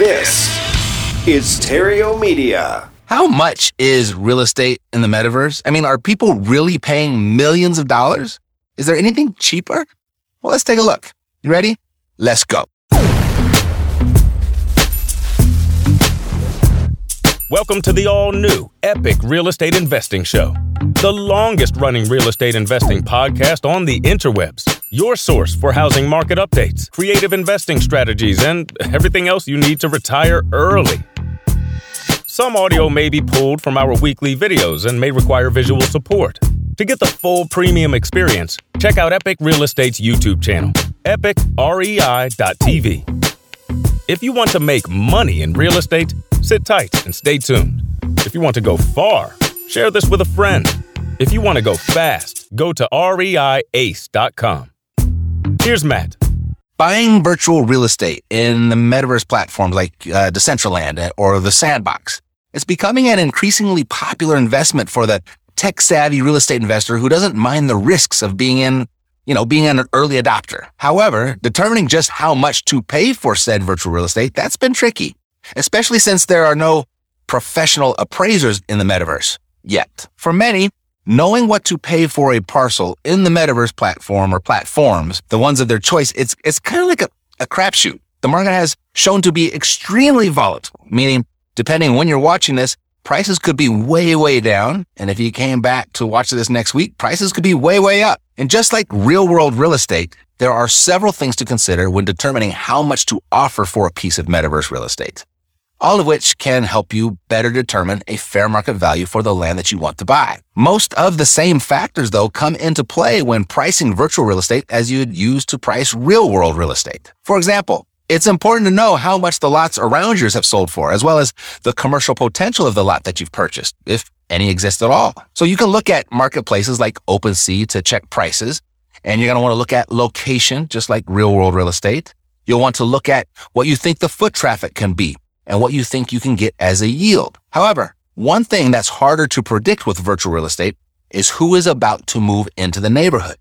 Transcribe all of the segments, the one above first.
This is Terrio Media. How much is real estate in the metaverse? I mean, are people really paying millions of dollars? Is there anything cheaper? Well, let's take a look. You ready? Let's go. Welcome to the all new Epic Real Estate Investing Show, the longest running real estate investing podcast on the interwebs. Your source for housing market updates, creative investing strategies, and everything else you need to retire early. Some audio may be pulled from our weekly videos and may require visual support. To get the full premium experience, check out Epic Real Estate's YouTube channel, epicrei.tv. If you want to make money in real estate, sit tight and stay tuned. If you want to go far, share this with a friend. If you want to go fast, go to reiace.com. Here's Matt. Buying virtual real estate in the metaverse platforms like uh, Decentraland or the Sandbox. is becoming an increasingly popular investment for the tech savvy real estate investor who doesn't mind the risks of being in you know, being an early adopter. However, determining just how much to pay for said virtual real estate, that's been tricky, especially since there are no professional appraisers in the metaverse yet. For many, knowing what to pay for a parcel in the metaverse platform or platforms, the ones of their choice, it's, it's kind of like a, a crapshoot. The market has shown to be extremely volatile, meaning depending when you're watching this, prices could be way, way down. And if you came back to watch this next week, prices could be way, way up. And just like real world real estate, there are several things to consider when determining how much to offer for a piece of metaverse real estate. All of which can help you better determine a fair market value for the land that you want to buy. Most of the same factors, though, come into play when pricing virtual real estate as you'd use to price real world real estate. For example, it's important to know how much the lots around yours have sold for, as well as the commercial potential of the lot that you've purchased, if any exist at all. So you can look at marketplaces like OpenSea to check prices, and you're going to want to look at location, just like real world real estate. You'll want to look at what you think the foot traffic can be and what you think you can get as a yield. However, one thing that's harder to predict with virtual real estate is who is about to move into the neighborhood.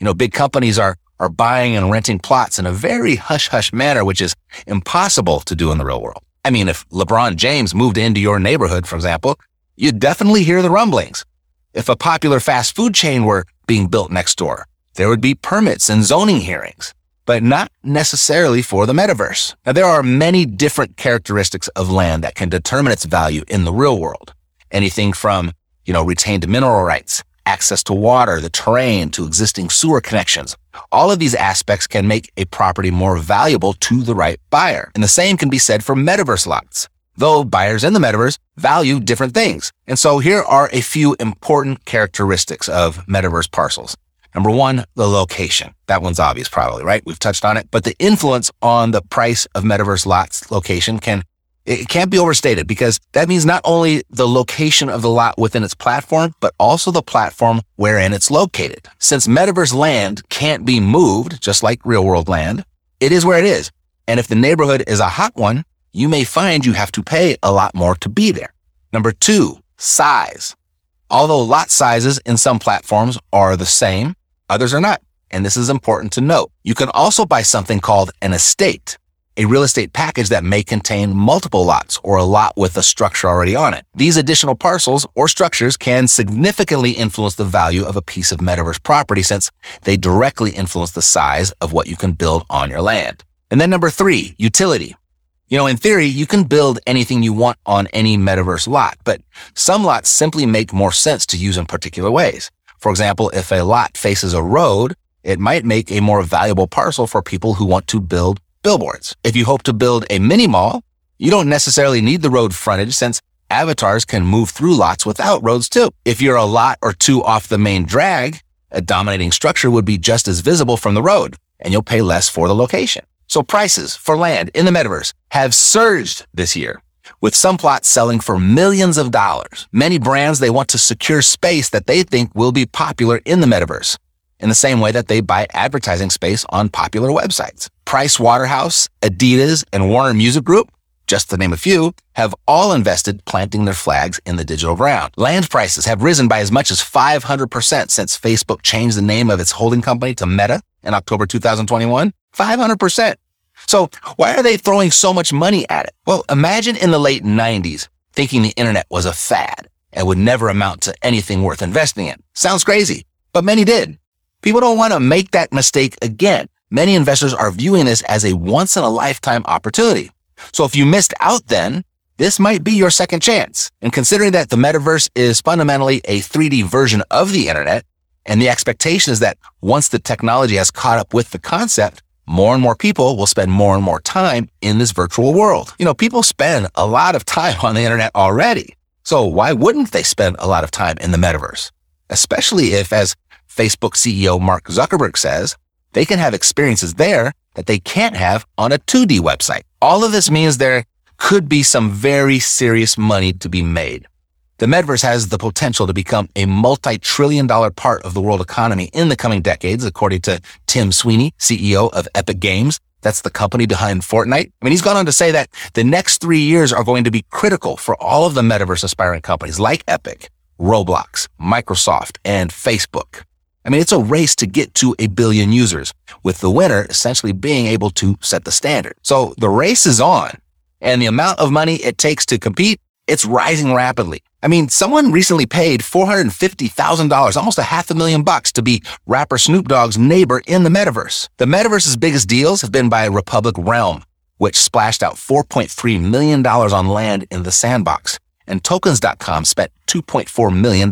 You know, big companies are are buying and renting plots in a very hush hush manner, which is impossible to do in the real world. I mean, if LeBron James moved into your neighborhood, for example, you'd definitely hear the rumblings. If a popular fast food chain were being built next door, there would be permits and zoning hearings, but not necessarily for the metaverse. Now, there are many different characteristics of land that can determine its value in the real world. Anything from, you know, retained mineral rights, access to water, the terrain, to existing sewer connections. All of these aspects can make a property more valuable to the right buyer. And the same can be said for metaverse lots though buyers in the metaverse value different things. And so here are a few important characteristics of metaverse parcels. Number one, the location. That one's obvious probably, right? We've touched on it, but the influence on the price of metaverse lots location can it can't be overstated because that means not only the location of the lot within its platform, but also the platform wherein it's located. Since metaverse land can't be moved, just like real world land, it is where it is. And if the neighborhood is a hot one, you may find you have to pay a lot more to be there. Number two, size. Although lot sizes in some platforms are the same, others are not. And this is important to note. You can also buy something called an estate, a real estate package that may contain multiple lots or a lot with a structure already on it. These additional parcels or structures can significantly influence the value of a piece of metaverse property since they directly influence the size of what you can build on your land. And then number three, utility. You know, in theory, you can build anything you want on any metaverse lot, but some lots simply make more sense to use in particular ways. For example, if a lot faces a road, it might make a more valuable parcel for people who want to build billboards. If you hope to build a mini mall, you don't necessarily need the road frontage since avatars can move through lots without roads too. If you're a lot or two off the main drag, a dominating structure would be just as visible from the road and you'll pay less for the location. So prices for land in the metaverse have surged this year with some plots selling for millions of dollars. Many brands, they want to secure space that they think will be popular in the metaverse in the same way that they buy advertising space on popular websites. Price Waterhouse, Adidas, and Warner Music Group, just to name a few, have all invested planting their flags in the digital ground. Land prices have risen by as much as 500% since Facebook changed the name of its holding company to Meta in October 2021. 500%. So why are they throwing so much money at it? Well, imagine in the late 90s thinking the internet was a fad and would never amount to anything worth investing in. Sounds crazy, but many did. People don't want to make that mistake again. Many investors are viewing this as a once in a lifetime opportunity. So if you missed out then, this might be your second chance. And considering that the metaverse is fundamentally a 3D version of the internet, and the expectation is that once the technology has caught up with the concept, more and more people will spend more and more time in this virtual world. You know, people spend a lot of time on the internet already. So why wouldn't they spend a lot of time in the metaverse? Especially if, as Facebook CEO Mark Zuckerberg says, they can have experiences there that they can't have on a 2D website. All of this means there could be some very serious money to be made. The metaverse has the potential to become a multi-trillion dollar part of the world economy in the coming decades, according to Tim Sweeney, CEO of Epic Games. That's the company behind Fortnite. I mean, he's gone on to say that the next three years are going to be critical for all of the metaverse aspiring companies like Epic, Roblox, Microsoft, and Facebook. I mean, it's a race to get to a billion users, with the winner essentially being able to set the standard. So the race is on, and the amount of money it takes to compete, it's rising rapidly. I mean, someone recently paid $450,000, almost a half a million bucks to be rapper Snoop Dogg's neighbor in the metaverse. The metaverse's biggest deals have been by Republic Realm, which splashed out $4.3 million on land in the sandbox. And tokens.com spent $2.4 million.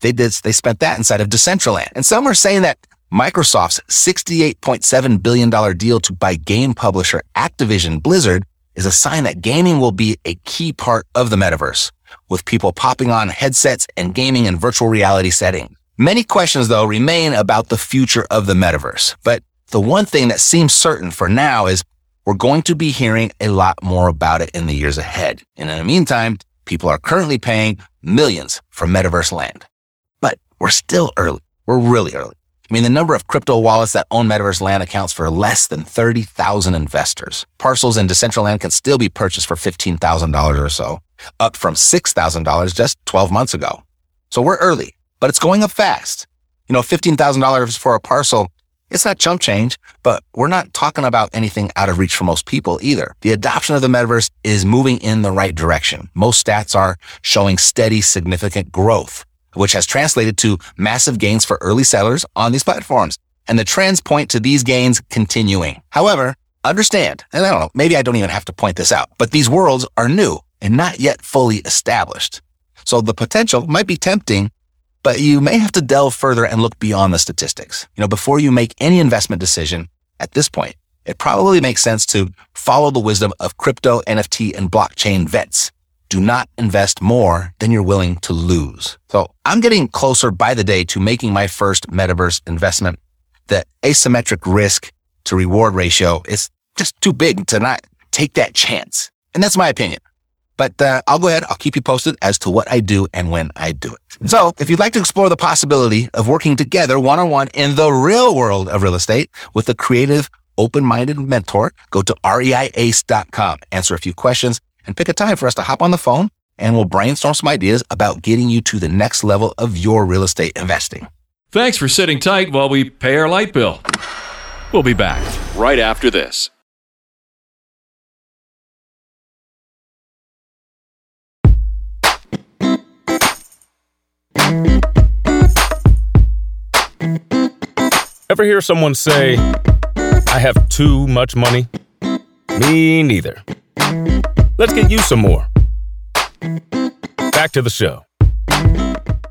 They did, they spent that inside of Decentraland. And some are saying that Microsoft's $68.7 billion deal to buy game publisher Activision Blizzard is a sign that gaming will be a key part of the metaverse with people popping on headsets and gaming in virtual reality settings. Many questions, though, remain about the future of the metaverse. But the one thing that seems certain for now is we're going to be hearing a lot more about it in the years ahead. And in the meantime, people are currently paying millions for metaverse land. But we're still early. We're really early. I mean, the number of crypto wallets that own metaverse land accounts for less than 30,000 investors. Parcels in Decentraland can still be purchased for $15,000 or so up from $6,000 just 12 months ago. So we're early, but it's going up fast. You know, $15,000 for a parcel, it's not chump change, but we're not talking about anything out of reach for most people either. The adoption of the metaverse is moving in the right direction. Most stats are showing steady, significant growth, which has translated to massive gains for early sellers on these platforms. And the trends point to these gains continuing. However, understand, and I don't know, maybe I don't even have to point this out, but these worlds are new and not yet fully established. So the potential might be tempting, but you may have to delve further and look beyond the statistics. You know, before you make any investment decision at this point, it probably makes sense to follow the wisdom of crypto, NFT, and blockchain vets. Do not invest more than you're willing to lose. So I'm getting closer by the day to making my first metaverse investment. The asymmetric risk to reward ratio is just too big to not take that chance. And that's my opinion. But uh, I'll go ahead. I'll keep you posted as to what I do and when I do it. So if you'd like to explore the possibility of working together one on one in the real world of real estate with a creative, open minded mentor, go to reiace.com, answer a few questions, and pick a time for us to hop on the phone and we'll brainstorm some ideas about getting you to the next level of your real estate investing. Thanks for sitting tight while we pay our light bill. We'll be back right after this. Ever hear someone say, I have too much money? Me neither. Let's get you some more. Back to the show.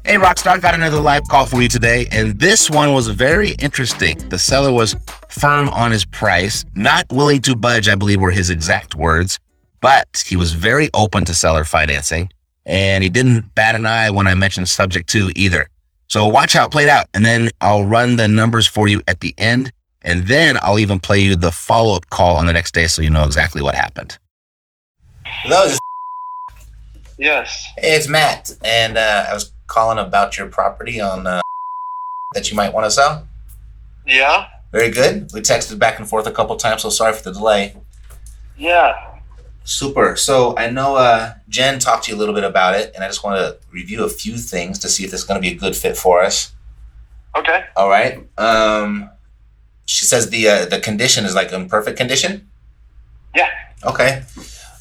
Hey, Rockstar, got another live call for you today, and this one was very interesting. The seller was firm on his price, not willing to budge, I believe were his exact words, but he was very open to seller financing, and he didn't bat an eye when I mentioned subject to either. So watch how it played out, and then I'll run the numbers for you at the end, and then I'll even play you the follow up call on the next day so you know exactly what happened. Hello, this- Yes. Hey, it's Matt, and uh, I was calling about your property on uh, that you might want to sell. Yeah. Very good. We texted back and forth a couple times, so sorry for the delay. Yeah. Super. So I know uh, Jen talked to you a little bit about it, and I just want to review a few things to see if this is going to be a good fit for us. Okay. All right. Um, she says the uh, the condition is like in perfect condition. Yeah. Okay.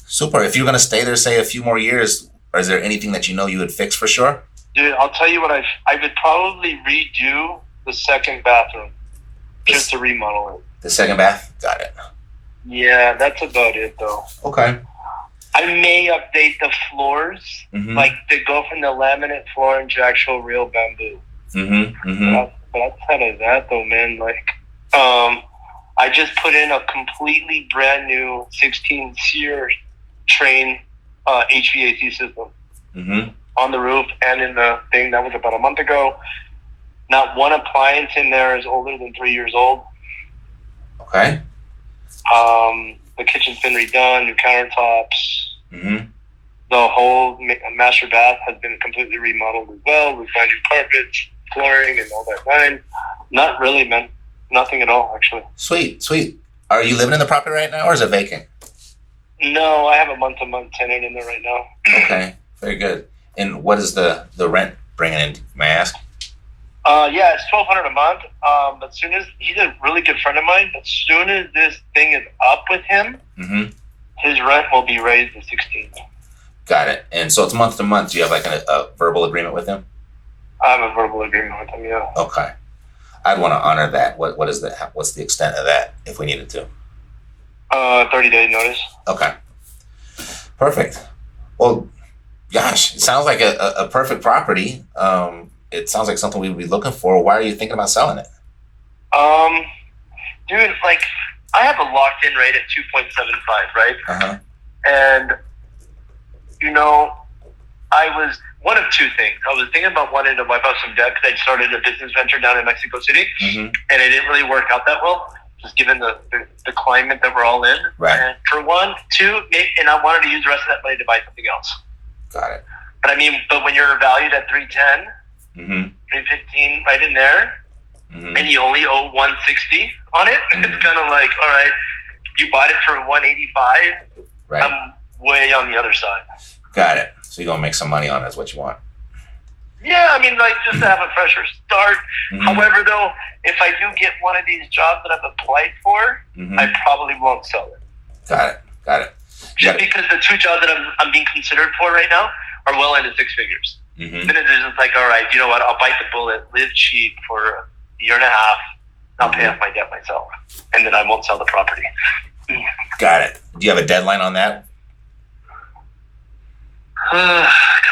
Super. If you're going to stay there, say a few more years, or is there anything that you know you would fix for sure? Dude, I'll tell you what I I would probably redo the second bathroom just to remodel it. The second bath. Got it. Yeah, that's about it though. Okay. I may update the floors, Mhm. like to go from the laminate floor into actual real bamboo. Mm-hmm. Mm-hmm. But, but outside of that, though, man, like, um, I just put in a completely brand new 16 SEER Trane uh, HVAC system Mm-hmm. on the roof and in the thing. That was about a month ago. Not one appliance in there is older than three years old. Okay. Um, the kitchen's been redone, new countertops. Mm-hmm. The whole ma- master bath has been completely remodeled as well. We found new carpets, flooring, and all that fine. Not really, man. Nothing at all, actually. Sweet. Sweet. Are you living in the property right now, or is it vacant? No, I have a month to month tenant in there right now. Okay. Very good. And what is the the rent bringing in? May I ask? Uh, yeah, it's twelve hundred a month. Um, but soon as he's a really good friend of mine, but soon as this thing is up with him, Mm-hmm. his rent will be raised to sixteen. Got it. And so it's month to month. Do you have like a, a verbal agreement with him? I have a verbal agreement with him. Yeah. Okay. I'd want to honor that. What what is the what's the extent of that if we needed to? Uh, thirty day notice. Okay. Perfect. Well, gosh, it sounds like a, a, a perfect property. Um, it sounds like something we would be looking for. Why are you thinking about selling it? Um, dude, like I have a locked in rate at two point seven five, right? Uh huh. And you know, I was one of two things. I was thinking about wanting to wipe out some debt because I started a business venture down in Mexico City, Mm-hmm. and it didn't really work out that well, just given the, the, the climate that we're all in. Right. And for one, two, and I wanted to use the rest of that money to buy something else. Got it. But I mean, but when you're valued at 310, Mm-hmm. 315 right in there, Mm-hmm. and you only owe 160 on it, Mhm. it's kind of like, all right, you bought it for 185. Right. I'm way on the other side. Got it. So you're gonna make some money on it. Is what you want. Yeah, I mean, like just to have a fresher start. Mhm. However, though, if I do get one of these jobs that I've applied for, Mhm. I probably won't sell it. Got it. Got it. Just Yeah. because the two jobs that I'm, I'm being considered for right now are well into six figures. Mm-hmm. Then it's just like, all right, you know what? I'll bite the bullet, live cheap for a year and a half. I'll pay off my debt myself, and then I won't sell the property. Got it. Do you have a deadline on that?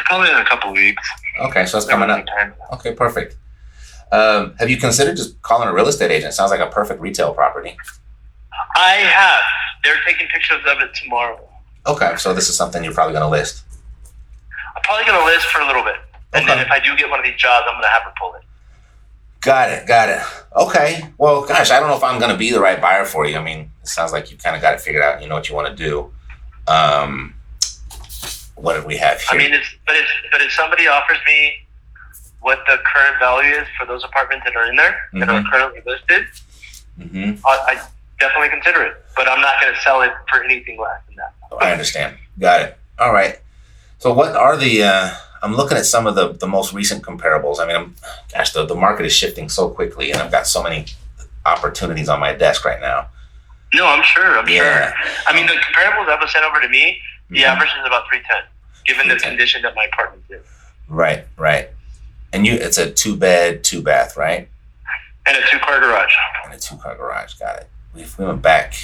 probably in a couple weeks. Okay, so it's coming up. Okay, perfect. Um, have you considered just calling a real estate agent? Sounds like a perfect retail property. I have. They're taking pictures of it tomorrow. Okay, so this is something you're probably going to list. I'm probably going to list for a little bit, and then if I do get one of these jobs, I'm going to have her pull it. Got it. Got it. Okay. Well, gosh, I don't know if I'm going to be the right buyer for you. I mean, it sounds like you kind of got it figured out. You know what you want to do. Um, what did we have here? I mean, it's, but if but if somebody offers me what the current value is for those apartments that are in there that are Mhm. currently listed, hmm I, I definitely consider it. But I'm not going to sell it for anything less than that. I understand. Got it. All right. So, what are the? Uh, I'm looking at some of the the most recent comparables. I mean, I'm, gosh, the the market is shifting so quickly, and I've got so many opportunities on my desk right now. No, I'm sure. I'm Yeah. sure. I mean, the comparables that was sent over to me, the Mhm. average is about 310, given the condition that my apartment's in. Right. Right. And you, it's a two bed, two bath, right? And a two car garage. And a two car garage. Got it. if we went back,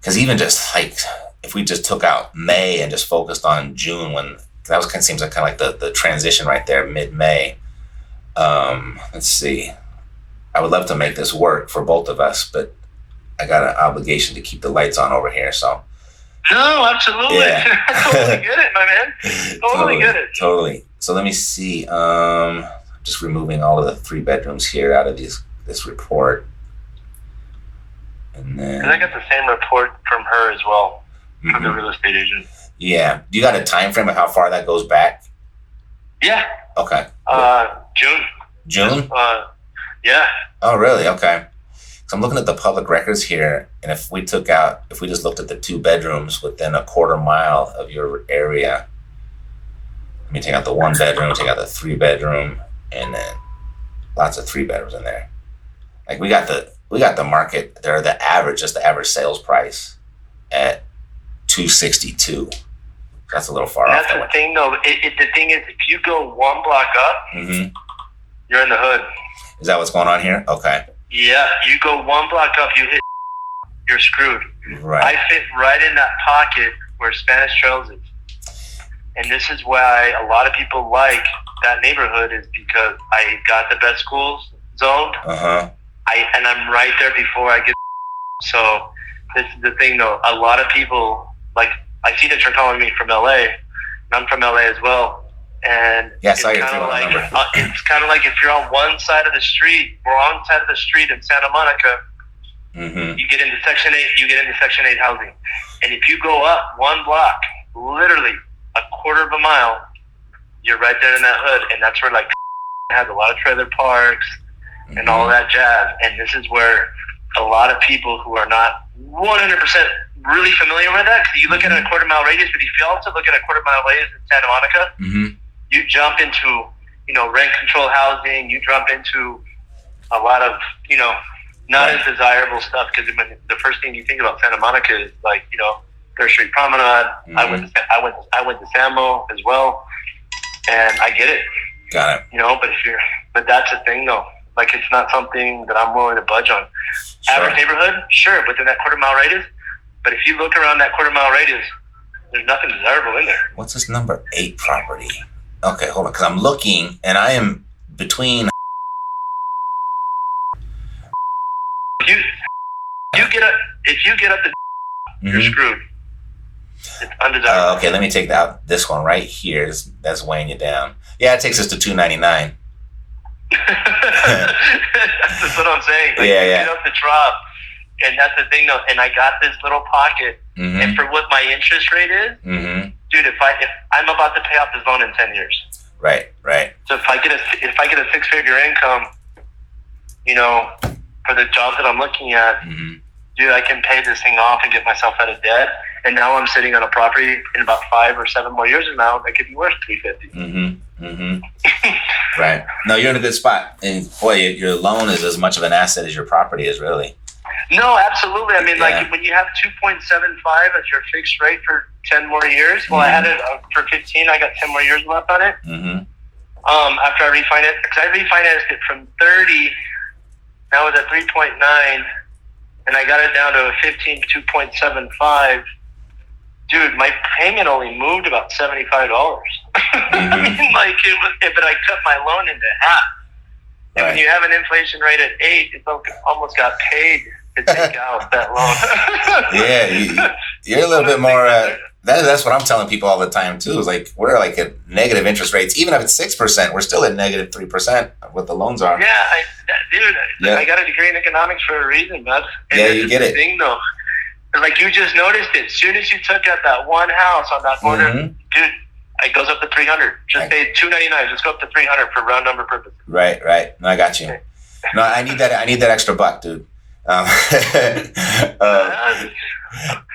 because even just like if we just took out May and just focused on June, when that was kind of seems like kind of like the the transition right there, mid May. Um, let's see. I would love to make this work for both of us, but I got an obligation to keep the lights on over here. So No, absolutely. Yeah. I totally get it, my man. Totally, get it. Totally. So let me see. Um, just removing all of the three bedrooms here out of these this report, and then I got the same report from her as well, from the real estate agent. yeah. Do you got a time frame of how far that goes back? Yeah, Okay, uh, June. June. Uh, yeah. Oh, really? Okay. So I'm looking at the public records here, and if we took out, if we just looked at the two bedrooms within a quarter mile of your area, let me take out the one bedroom, take out the three bedroom, and then lots of three bedrooms in there. Like we got the we got the market there, the average, just the average sales price at two sixty two. That's a little far That's off the thing, though. It, it, the thing is, if you go one block up, one. hmm you're in the hood. Is that what's going on here? Okay, Yeah, you go one block up, you hit, you're screwed. right. I fit right in that pocket where Spanish Trails is. And this is why a lot of people like that neighborhood is because I got the best schools zoned. Uh huh. I and I'm right there before I get. So this is the thing, though. A lot of people like I see that you're calling me from LA, and I'm from LA as well. And I it's kind of like uh, it's kind of like if you're on one side of the street, wrong side of the street in Santa Monica, Mm-hmm. you get into Section 8, you get into Section 8 housing. And if you go up one block, literally a quarter of a mile, you're right there in that hood. And that's where, like, has a lot of trailer parks and all that jazz. And this is where a lot of people who are not 100% really familiar with that, because you look at a quarter mile radius, but if you also look at a quarter mile radius in Santa Monica, Mm-hmm. you jump into, you know, rent control housing, you jump into a lot of, you know, not as desirable stuff because the first thing you think about Santa Monica is like, you know, Third Street Promenade. I went, to, I went, I went to Samo as well, and I get it, Got it. you know. But if you're, but that's the thing though. Like it's not something that I'm willing to budge on. Average neighborhood, sure, within that quarter mile radius. But if you look around that quarter mile radius, there's nothing desirable in there. What's this number eight property? Okay, hold on, because I'm looking and I am between. If you, you get up, if you get up to, you're Mhm. screwed. It's undesirable. Uh, okay, let me take out this one right here. That's weighing you down. Yeah, it takes us to two ninety nine. That's what I'm saying. Like, Yeah, yeah. get up the drop, and that's the thing, though. And I got this little pocket, Mm-hmm. and for what my interest rate is, Mm-hmm. dude, if I if I'm about to pay off this loan in ten years, Right, right. so if I get a if I get a six figure income, you know, for the job that I'm looking at, Mm-hmm. dude, I can pay this thing off and get myself out of debt. And now I'm sitting on a property in about five or seven more years from now that could be worth three fifty. Mm-hmm. Mm-hmm. right. No, you're in a good spot. And boy, your, loan is as much of an asset as your property is, really. No, absolutely. I mean, Yeah. like when you have 2.75 as your fixed rate for 10 more years, well, I had it uh, for 15. I got 10 more years left on it. Mm-hmm. Um, after I refinanced, because I refinanced it from 30, now it's at 3.9, and I got it down to a 15 2.75. Dude, my payment only moved about seventy-five dollars. I mean, like it was, but I cut my loan into half. And when you have an inflation rate at eight, it almost got paid to take out that loan. Yeah, you, you're a little bit more. Uh, that, that's what I'm telling people all the time too. Is like we're like at negative interest rates. Even if it's six percent, we're still at negative three percent. of What the loans are. Yeah, I, that, dude, Yeah. I got a degree in economics for a reason, man. And Yeah, you get it. Thing though, like you just noticed it. As soon as you took out that one house on that corner, Mhm. dude, it goes up to three hundred. Just Right. pay two ninety nine. Just go up to three hundred for round number purposes. Right, right. No, I got you. No, I need that. I need that extra buck, dude. Um, uh,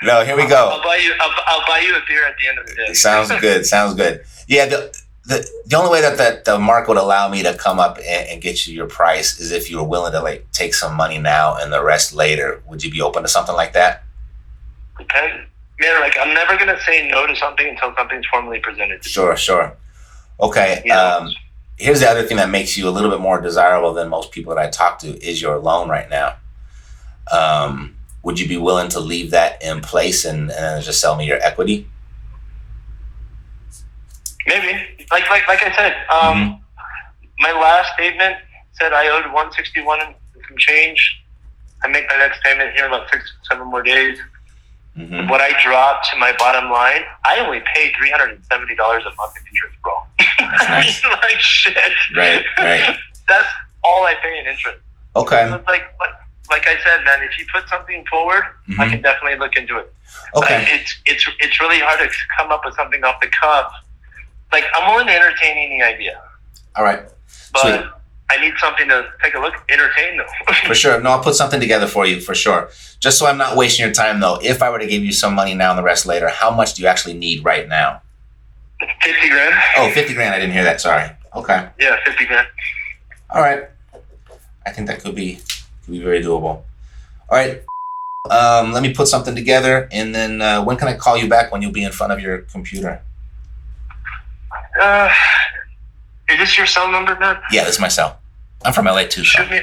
no, here we go. I'll buy you. I'll, I'll buy you a beer at the end of the day. Sounds good. Sounds good. Yeah. The, the, the only way that, that the market would allow me to come up and, and get you your price is if you were willing to like take some money now and the rest later. Would you be open to something like that? Okay. Man, like I'm never gonna say no to something until something's formally presented. Sure, sure. Okay. Yeah. Um, here's the other thing that makes you a little bit more desirable than most people that I talk to is your loan right now. Um, would you be willing to leave that in place and, and just sell me your equity? Maybe. Like like like I said, um, my last statement said I owed 161 and some change. I make my next payment here in about six, seven more days. Mm-hmm. What I drop to my bottom line, I only pay three hundred and seventy dollars a month in interest, bro. I mean, like shit. Right, right. That's all I pay in interest. Okay. So like, like, like I said, man, if you put something forward, I Mhm. can definitely look into it. Okay. Like, it's it's it's really hard to come up with something off the cuff. Like I'm willing to entertain any idea, All right. but Sweet. I need something to take a look, entertain though. For sure. No, I'll put something together for you for sure. Just so I'm not wasting your time though, if I were to give you some money now and the rest later, how much do you actually need right now? Fifty grand. Oh, 50 grand. I didn't hear that. Sorry. Okay. Yeah, fifty grand. All right. I think that could be could be very doable. All right. Um, let me put something together, and then uh, when can I call you back when you'll be in front of your computer? Uh, is this your cell number, man? Yeah, this is my cell. I'm from LA too. So. Shoot me,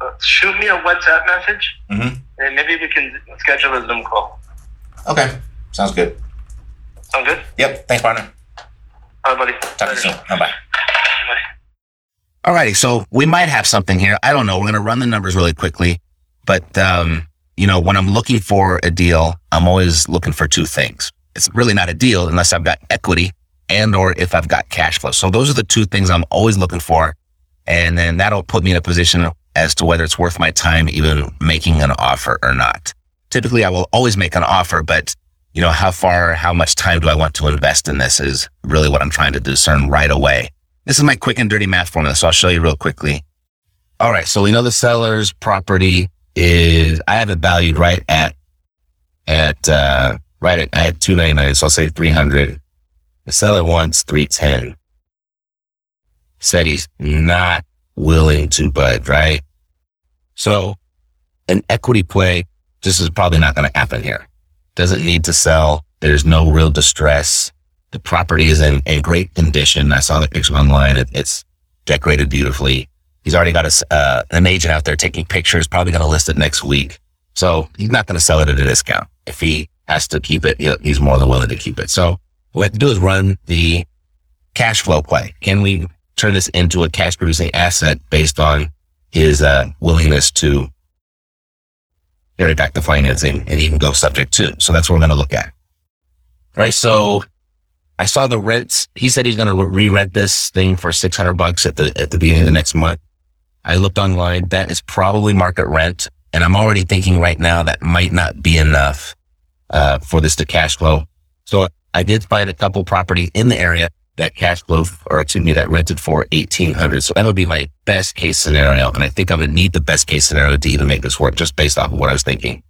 uh, shoot me a WhatsApp message, mm-hmm. and maybe we can schedule a Zoom call. Okay. Sounds good. Sound good? Yep. Thanks, partner. All right, buddy. Talk to you soon. Bye bye. Bye. Alrighty, so we might have something here. I don't know. We're gonna run the numbers really quickly, but um, you know, when I'm looking for a deal, I'm always looking for two things. It's really not a deal unless I've got equity and or if I've got cash flow. So those are the two things I'm always looking for, and then that'll put me in a position as to whether it's worth my time even making an offer or not. Typically, I will always make an offer, but you know, how far, how much time do I want to invest in this is really what I'm trying to discern right away. This is my quick and dirty math formula, so I'll show you real quickly. All right, so we know the seller's property is I have it valued right at at uh right at I had two ninety nine, so I'll say three hundred. The seller wants three ten. Said he's not willing to budge, right? So an equity play, this is probably not going to happen here. Doesn't need to sell. There's no real distress. The property is in, a great condition. I saw the picture online. It, it's decorated beautifully. He's already got a, uh, an agent out there taking pictures, probably going to list it next week. So he's not going to sell it at a discount. If he has to keep it, he's more than willing to keep it. So what we have to do is run the cash flow play. Can we turn this into a cash producing asset based on his uh, willingness to carry back the financing and even go subject to? So that's what we're going to look at. Right. So I saw the rents. He said he's going to re-rent this thing for 600 bucks at the, at the beginning of the next month. I looked online. That is probably market rent. And I'm already thinking right now that might not be enough, uh, for this to cash flow. So I did find a couple property in the area that cash flow, or excuse me, that rented for 1800. So that would be my best case scenario. And I think going to need the best case scenario to even make this work just based off of what I was thinking.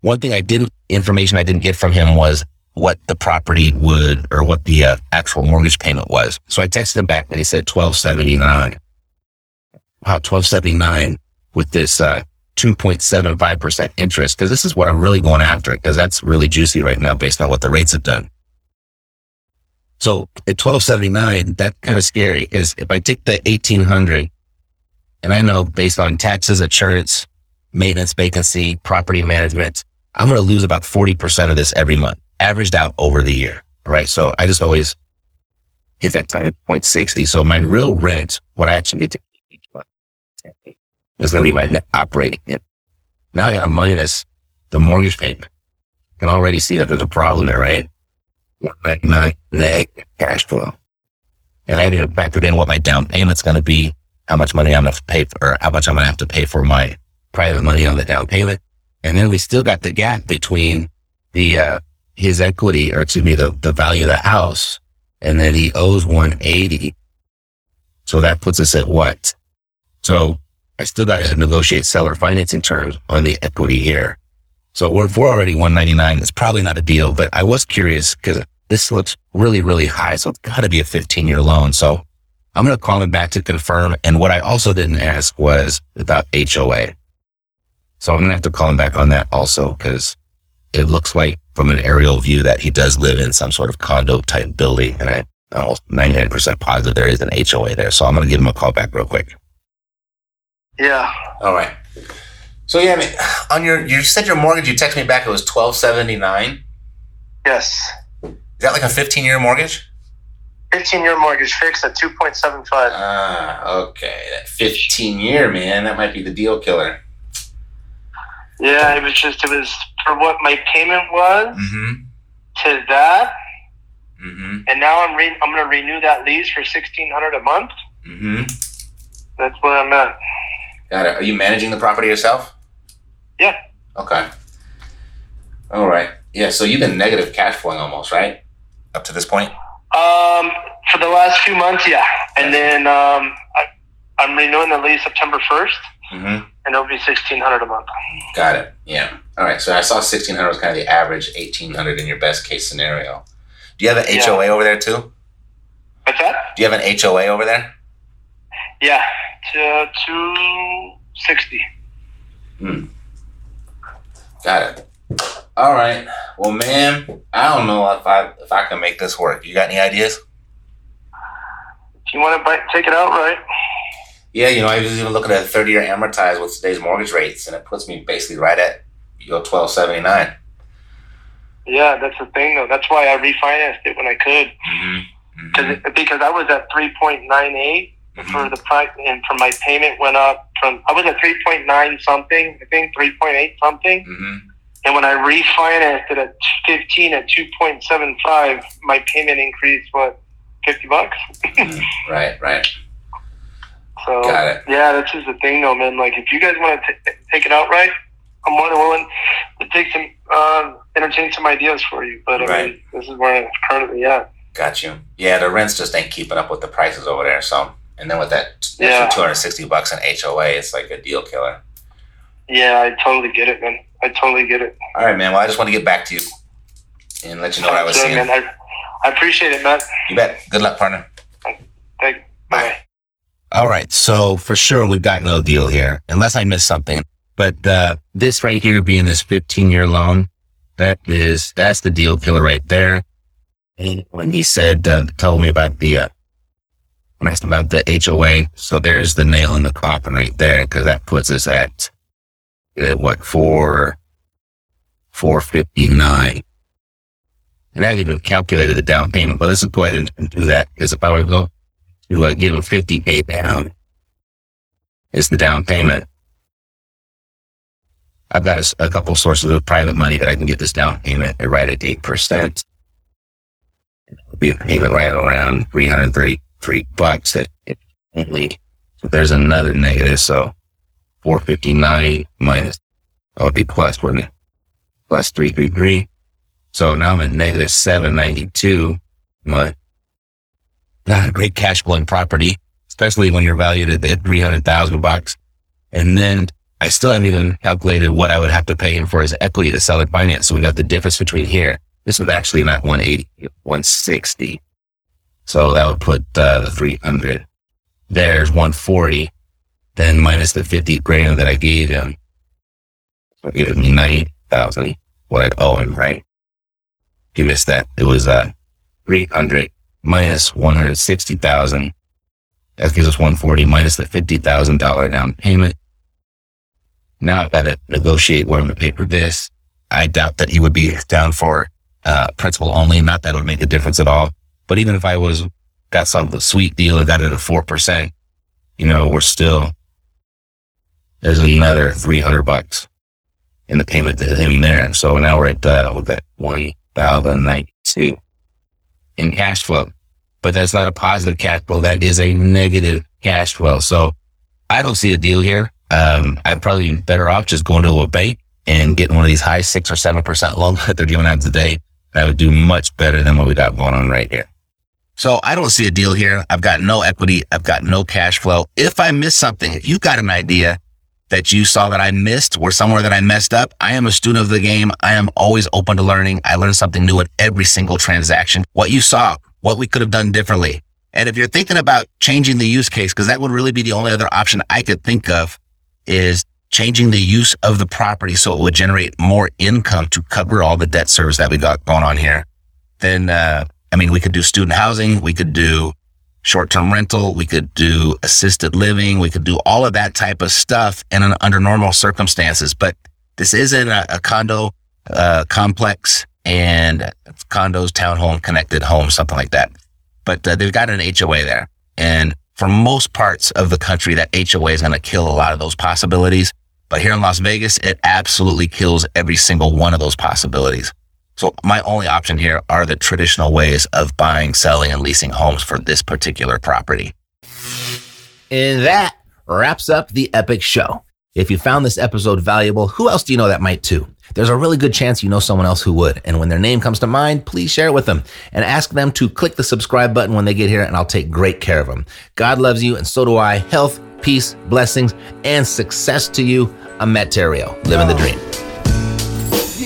One thing I didn't, information I didn't get from him was what the property would or what the uh, actual mortgage payment was. So I texted him back and he said 1279. Wow, 1279 with this, uh, 2.75% interest. Cause this is what I'm really going after because that's really juicy right now based on what the rates have done. So at 1279, that's kind of scary is if I take the 1800 and I know based on taxes, insurance, maintenance, vacancy, property management, I'm going to lose about 40% of this every month, averaged out over the year. Right. So I just always hit that time 0.60. So my real rent, what I actually need to each month is going to be my net operating. Now I got to minus the mortgage payment. Can already see that there's a problem there, right? Like my neg cash flow. And I need to factor in what my down payment's going to be, how much money I'm going to pay for, or how much I'm going to have to pay for my private money on the down payment. And then we still got the gap between the, uh, his equity, or excuse me, the, the value of the house. And then he owes 180. So that puts us at what? So I still got to negotiate seller financing terms on the equity here. So we're, we're already 199. It's probably not a deal, but I was curious because this looks really, really high. So it's got to be a 15 year loan. So I'm going to call him back to confirm. And what I also didn't ask was about HOA. So I'm going to have to call him back on that also because it looks like from an aerial view that he does live in some sort of condo type building. And I, I'm almost 99% positive there is an HOA there. So I'm going to give him a call back real quick. Yeah. All right. So yeah, I mean, on your you said your mortgage. You texted me back. It was twelve seventy nine. Yes. Is that like a fifteen year mortgage? 15 year mortgage fixed at 2.75. Ah, okay. That fifteen year man, that might be the deal killer. Yeah, it was just, it was for what my payment was Mm-hmm. to that. Mm-hmm. And now I'm re- I'm going to renew that lease for 1600 a month. Mm-hmm. That's where I'm at. Got it. Are you managing the property yourself? Yeah. Okay. All right. Yeah. So you've been negative cash flowing almost, right? Up to this point. Um, for the last few months, yeah. And then um, I, I'm renewing the lease September 1st, Mm-hmm. and it'll be 1600 a month. Got it. Yeah. All right. So I saw sixteen hundred was kind of the average, eighteen hundred in your best case scenario. Do you have an Yeah. HOA over there too? What's that? Do you have an HOA over there? Yeah, to 260. Hmm. Got it. All right. Well, man, I don't know if I if I can make this work. You got any ideas? You want to buy, take it outright, Yeah, you know, I was even looking at a 30 year amortized with today's mortgage rates, and it puts me basically right at your 1279. yeah, that's the thing though. That's why I refinanced it when I could. Mm-hmm. Cause it, because I was at 3.98 for the price, and for my payment went up from I was at 3.9 something, I think 3.8 something, hmm and when I refinanced it at 15 at 2.75, my payment increased what 50 bucks. Right, right. So Got it. yeah, that's just the thing though, man. Like if you guys want to t- take it outright, I'm more than willing to take some uh, entertain some ideas for you. But I Right. mean, this is where I'm currently at. Got you. Yeah, the rents just ain't keeping up with the prices over there. So, and then with that Yeah. 260 bucks in HOA, it's like a deal killer. Yeah, I totally get it, man. I totally get it. All right, man. Well, I just want to get back to you and let you know what I was man. I, I appreciate it, man. You bet. Good luck, partner. Thank. Bye. All right. So for sure, we've got no deal here, unless I missed something. But uh, this right here being this 15 year loan, that is, that's the deal killer right there. And when he said, uh, told me about the, uh, when I asked about the HOA, so there's the nail in the coffin right there, because that puts us at, what, four, 459. And I even calculated the down payment, but let's go ahead and do that, because if I were to go to uh, give a 50k down is the down payment. I've got a couple sources of private money that I can get this down payment at right at 8%. It'll be a payment right around 333 bucks at at only. There's another negative. So 459 minus, oh, it'd be plus, wouldn't it? Plus 333. So now I'm at negative 792 month not a great cash flowing property, especially when you're valued at at 300,000 bucks. And then I still haven't even calculated what I would have to pay him for his equity to sell it finance. So we got the difference between here. This was actually not 180, 160. So that would put uh, the 300. There's 140. Then minus the 50 grand that I gave him. So it me 90,000. What I'd owe him, right? You missed that. It was, uh, 300 minus 160,000. That gives us 140 minus the $50,000 down payment. Now I've got to negotiate where I'm going to pay for this. I doubt that he would be down for uh, principal only. Not that it would make a difference at all. But even if I was got some sweet deal and got it at four percent, you know, we're still there's another 300 bucks in the payment to him there. So now we're at uh, with that 1,092 in cash flow, but that's not a positive cash flow. That is a negative cash flow. So I don't see a deal here. Um, I'd probably be better off just going to a bank and getting one of these high six or seven percent loans that they're giving out today. That would do much better than what we got going on right here. So I don't see a deal here. I've got no equity. I've got no cash flow. If I miss something, if you've got an idea that you saw that I missed or somewhere that I messed up, I am a student of the game. I am always open to learning. I learn something new at every single transaction. What you saw, what we could have done differently. And if you're thinking about changing the use case, because that would really be the only other option I could think of is changing the use of the property so it would generate more income to cover all the debt service that we got going on here. Then, uh, I mean, we could do student housing. We could do short-term rental. We could do assisted living. We could do all of that type of stuff in an, under normal circumstances. But this isn't a, a condo uh, complex and condos, townhome, connected home, something like that. But uh, they've got an HOA there. And for most parts of the country, that HOA is going to kill a lot of those possibilities. But here in Las Vegas, it absolutely kills every single one of those possibilities. So my only option here are the traditional ways of buying, selling, and leasing homes for this particular property. And that wraps up the epic show. If you found this episode valuable, who else do you know that might too? There's a really good chance you know someone else who would. And when their name comes to mind, please share it with them and ask them to click the subscribe button when they get here, and I'll take great care of them. God loves you, and so do I. Health, peace, blessings, and success to you. I'm Matt Theriault, living the dream.